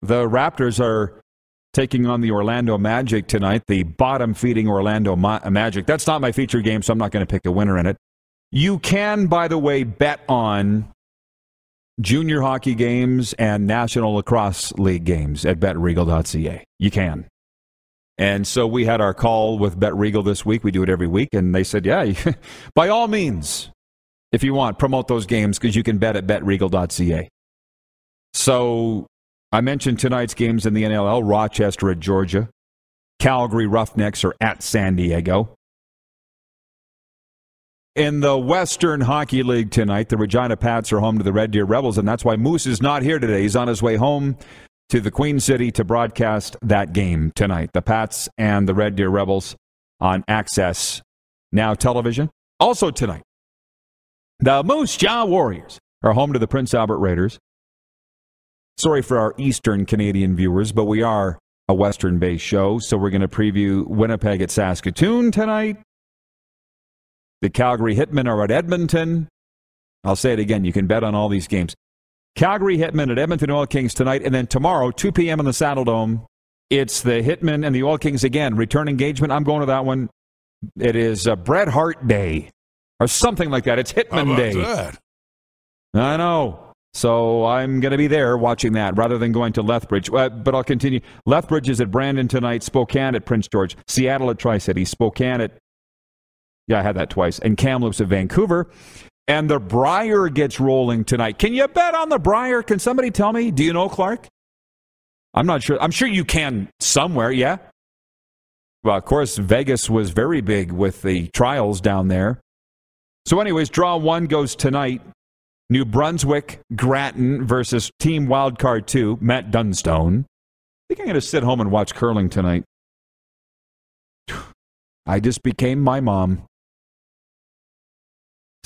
The Raptors are taking on the Orlando Magic tonight, the bottom feeding Orlando Ma- Magic. That's not my feature game, so I'm not going to pick a winner in it. You can, by the way, bet on junior hockey games and National Lacrosse League games at betregal.ca. You can. And so we had our call with Bet Regal this week. We do it every week. And they said, yeah, by all means, if you want, promote those games because you can bet at betregal.ca. So I mentioned tonight's games in the NLL Rochester at Georgia, Calgary Roughnecks are at San Diego. In the Western Hockey League tonight, the Regina Pats are home to the Red Deer Rebels, and that's why Moose is not here today. He's on his way home to the Queen City to broadcast that game tonight. The Pats and the Red Deer Rebels on Access Now Television. Also tonight, the Moose Jaw Warriors are home to the Prince Albert Raiders. Sorry for our Eastern Canadian viewers, but we are a Western based show, so we're going to preview Winnipeg at Saskatoon tonight. The Calgary Hitmen are at Edmonton. I'll say it again, you can bet on all these games. Calgary Hitmen at Edmonton Oil Kings tonight, and then tomorrow, 2 p.m. in the Saddle Dome, it's the Hitmen and the Oil Kings again. Return engagement. I'm going to that one. It is uh, Bret Hart Day or something like that. It's Hitman Day. That? I know. So I'm going to be there watching that rather than going to Lethbridge. Uh, but I'll continue. Lethbridge is at Brandon tonight, Spokane at Prince George, Seattle at Tri City, Spokane at, yeah, I had that twice, and Kamloops at Vancouver and the Brier gets rolling tonight. Can you bet on the Brier? Can somebody tell me? Do you know Clark? I'm not sure. I'm sure you can somewhere, yeah? Well, of course, Vegas was very big with the trials down there. So, anyways, draw one goes tonight. New Brunswick, Grattan versus Team Wildcard 2, Matt Dunstone. I think I'm going to sit home and watch curling tonight. I just became my mom.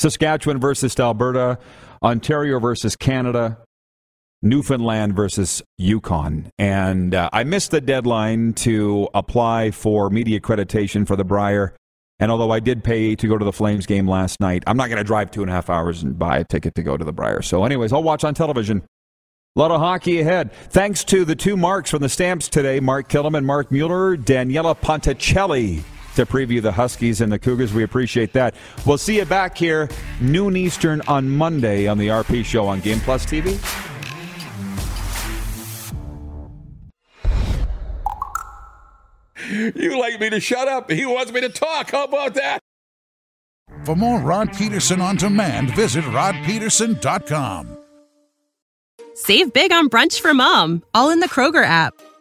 Saskatchewan versus Alberta, Ontario versus Canada, Newfoundland versus Yukon. And uh, I missed the deadline to apply for media accreditation for the Brier. And although I did pay to go to the Flames game last night, I'm not going to drive two and a half hours and buy a ticket to go to the Brier. So, anyways, I'll watch on television. A lot of hockey ahead. Thanks to the two marks from the Stamps today Mark Killam and Marc Mueller, Daniela Ponticelli to preview the Huskies and the Cougars. We appreciate that. We'll see you back here noon Eastern on Monday on the RP Show on Game Plus TV. You like me to shut up. He wants me to talk. How about that? For more Rod Pedersen on demand, visit rodpedersen.com. Save big on brunch for mom, all in the Kroger app.